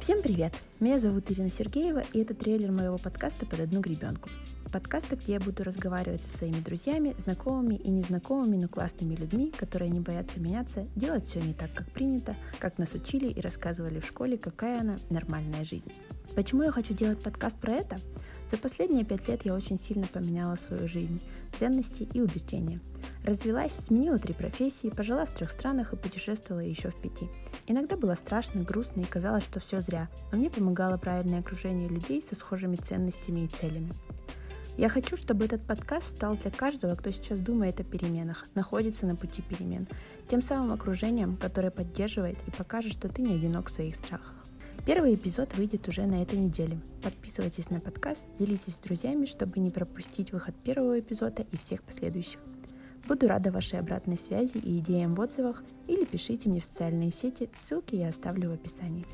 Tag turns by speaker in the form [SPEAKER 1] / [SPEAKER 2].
[SPEAKER 1] Всем привет! Меня зовут Ирина Сергеева, и это трейлер моего подкаста «Под одну гребенку». Подкаста, где я буду разговаривать со своими друзьями, знакомыми и незнакомыми, но классными людьми, которые не боятся меняться, делать все не так, как принято, как нас учили и рассказывали в школе, какая она нормальная жизнь. Почему я хочу делать подкаст про это? За последние пять лет я очень сильно поменяла свою жизнь, ценности и убеждения. Развелась, сменила три профессии, пожила в трех странах и путешествовала еще в пяти. Иногда было страшно, грустно и казалось, что все зря, но мне помогало правильное окружение людей со схожими ценностями и целями. Я хочу, чтобы этот подкаст стал для каждого, кто сейчас думает о переменах, находится на пути перемен, тем самым окружением, которое поддерживает и покажет, что ты не одинок в своих страхах. Первый эпизод выйдет уже на этой неделе. Подписывайтесь на подкаст, делитесь с друзьями, чтобы не пропустить выход первого эпизода и всех последующих. Буду рада вашей обратной связи и идеям в отзывах или пишите мне в социальные сети, ссылки я оставлю в описании.